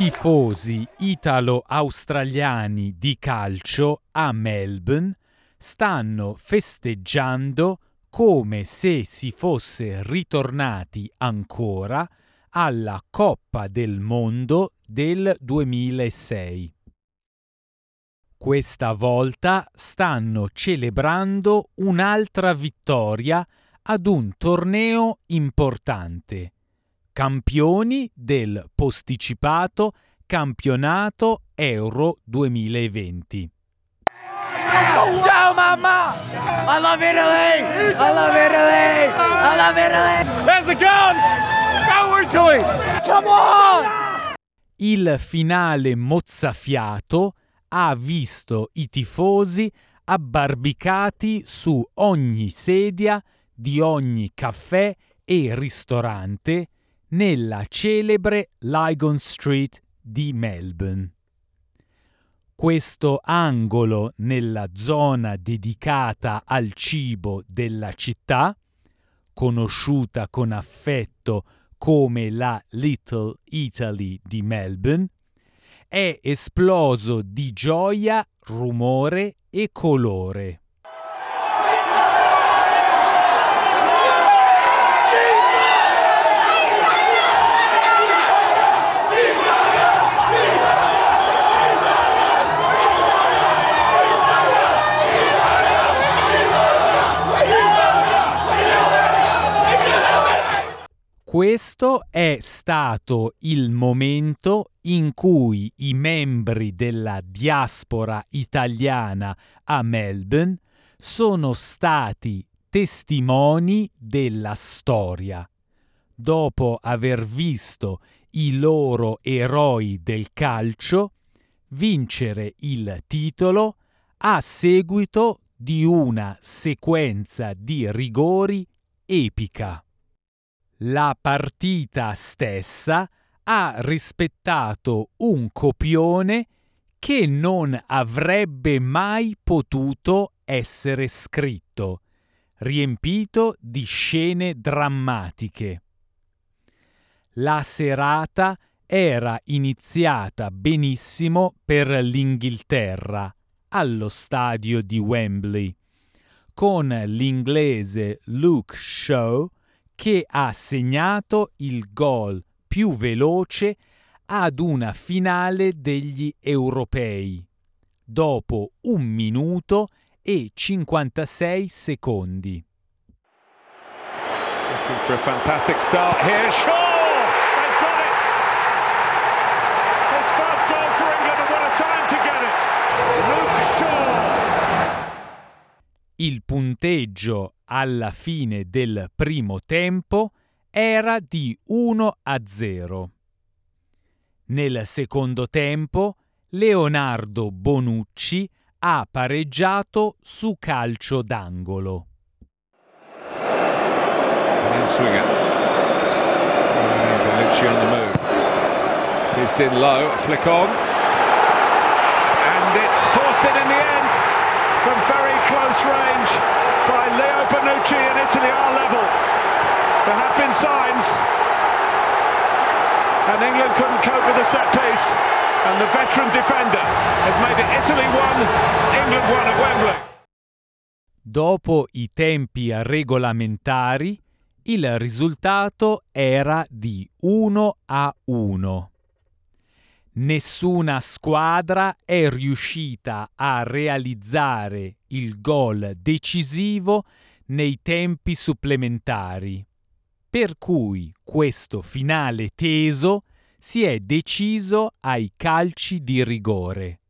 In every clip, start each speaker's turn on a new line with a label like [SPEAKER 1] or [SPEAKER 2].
[SPEAKER 1] tifosi italo-australiani di calcio a Melbourne stanno festeggiando come se si fosse ritornati ancora alla Coppa del Mondo del 2006. Questa volta stanno celebrando un'altra vittoria ad un torneo importante. Campioni del posticipato campionato Euro 2020.
[SPEAKER 2] Ciao mamma! I love Italy! I love Italy! I love Italy! There's a gun! Forward to it! Come on!
[SPEAKER 1] Il finale mozzafiato ha visto i tifosi abbarbicati su ogni sedia di ogni caffè e ristorante nella celebre Lygon Street di Melbourne. Questo angolo nella zona dedicata al cibo della città, conosciuta con affetto come la Little Italy di Melbourne, è esploso di gioia, rumore e colore. Questo è stato il momento in cui i membri della diaspora italiana a Melbourne sono stati testimoni della storia. Dopo aver visto i loro eroi del calcio vincere il titolo a seguito di una sequenza di rigori epica. La partita stessa ha rispettato un copione che non avrebbe mai potuto essere scritto, riempito di scene drammatiche. La serata era iniziata benissimo per l'Inghilterra allo stadio di Wembley, con l'inglese Luke Shaw che ha segnato il gol più veloce ad una finale degli europei, dopo un minuto e 56 secondi.
[SPEAKER 3] Looking for a fantastic start here. Shaw! They've got it! His first goal for England and what a time to get it! Luke Shaw!
[SPEAKER 1] Il punteggio alla fine del primo tempo era di 1 a 0. Nel secondo tempo Leonardo Bonucci ha pareggiato su calcio d'angolo.
[SPEAKER 3] Swinger. Bonucci on the move. From close range by Leo Bonucci and Italy are level. There have been signs. And England couldn't cope with the set piece. And the veteran defender has made it Italy 1, England 1 at Wembley.
[SPEAKER 1] Dopo i tempi regolamentari, il risultato era di 1 a 1. Nessuna squadra è riuscita a realizzare il gol decisivo nei tempi supplementari, per cui questo finale teso si è deciso ai calci di rigore.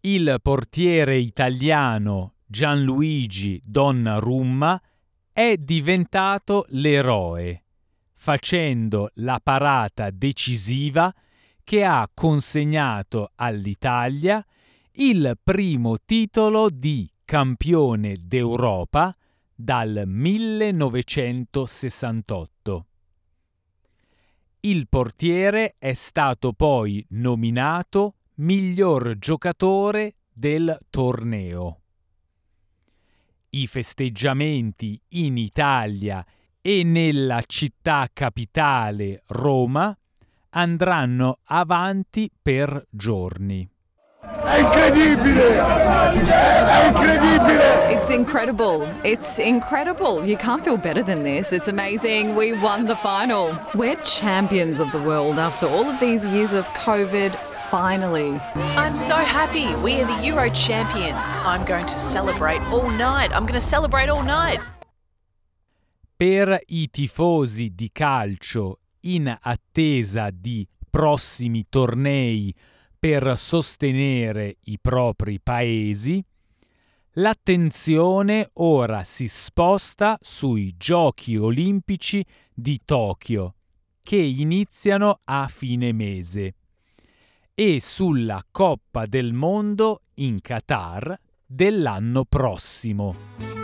[SPEAKER 1] Il portiere italiano Gianluigi Donnarumma è diventato l'eroe, facendo la parata decisiva che ha consegnato all'Italia il primo titolo di campione d'Europa dal 1968. Il portiere è stato poi nominato miglior giocatore del torneo. I festeggiamenti in Italia e nella città capitale Roma andranno avanti per giorni.
[SPEAKER 4] È incredibile! È incredibile!
[SPEAKER 5] It's incredible. It's incredible. You can't feel better than this. It's amazing. We won the final. We're champions of the world after all of these years of COVID. Finally.
[SPEAKER 6] I'm so happy. We are the Euro champions. I'm going to celebrate all night. I'm going to celebrate all night.
[SPEAKER 1] Per i tifosi di calcio in attesa di prossimi tornei per sostenere i propri paesi, l'attenzione ora si sposta sui Giochi olimpici di Tokyo, che iniziano a fine mese, e sulla Coppa del Mondo in Qatar dell'anno prossimo.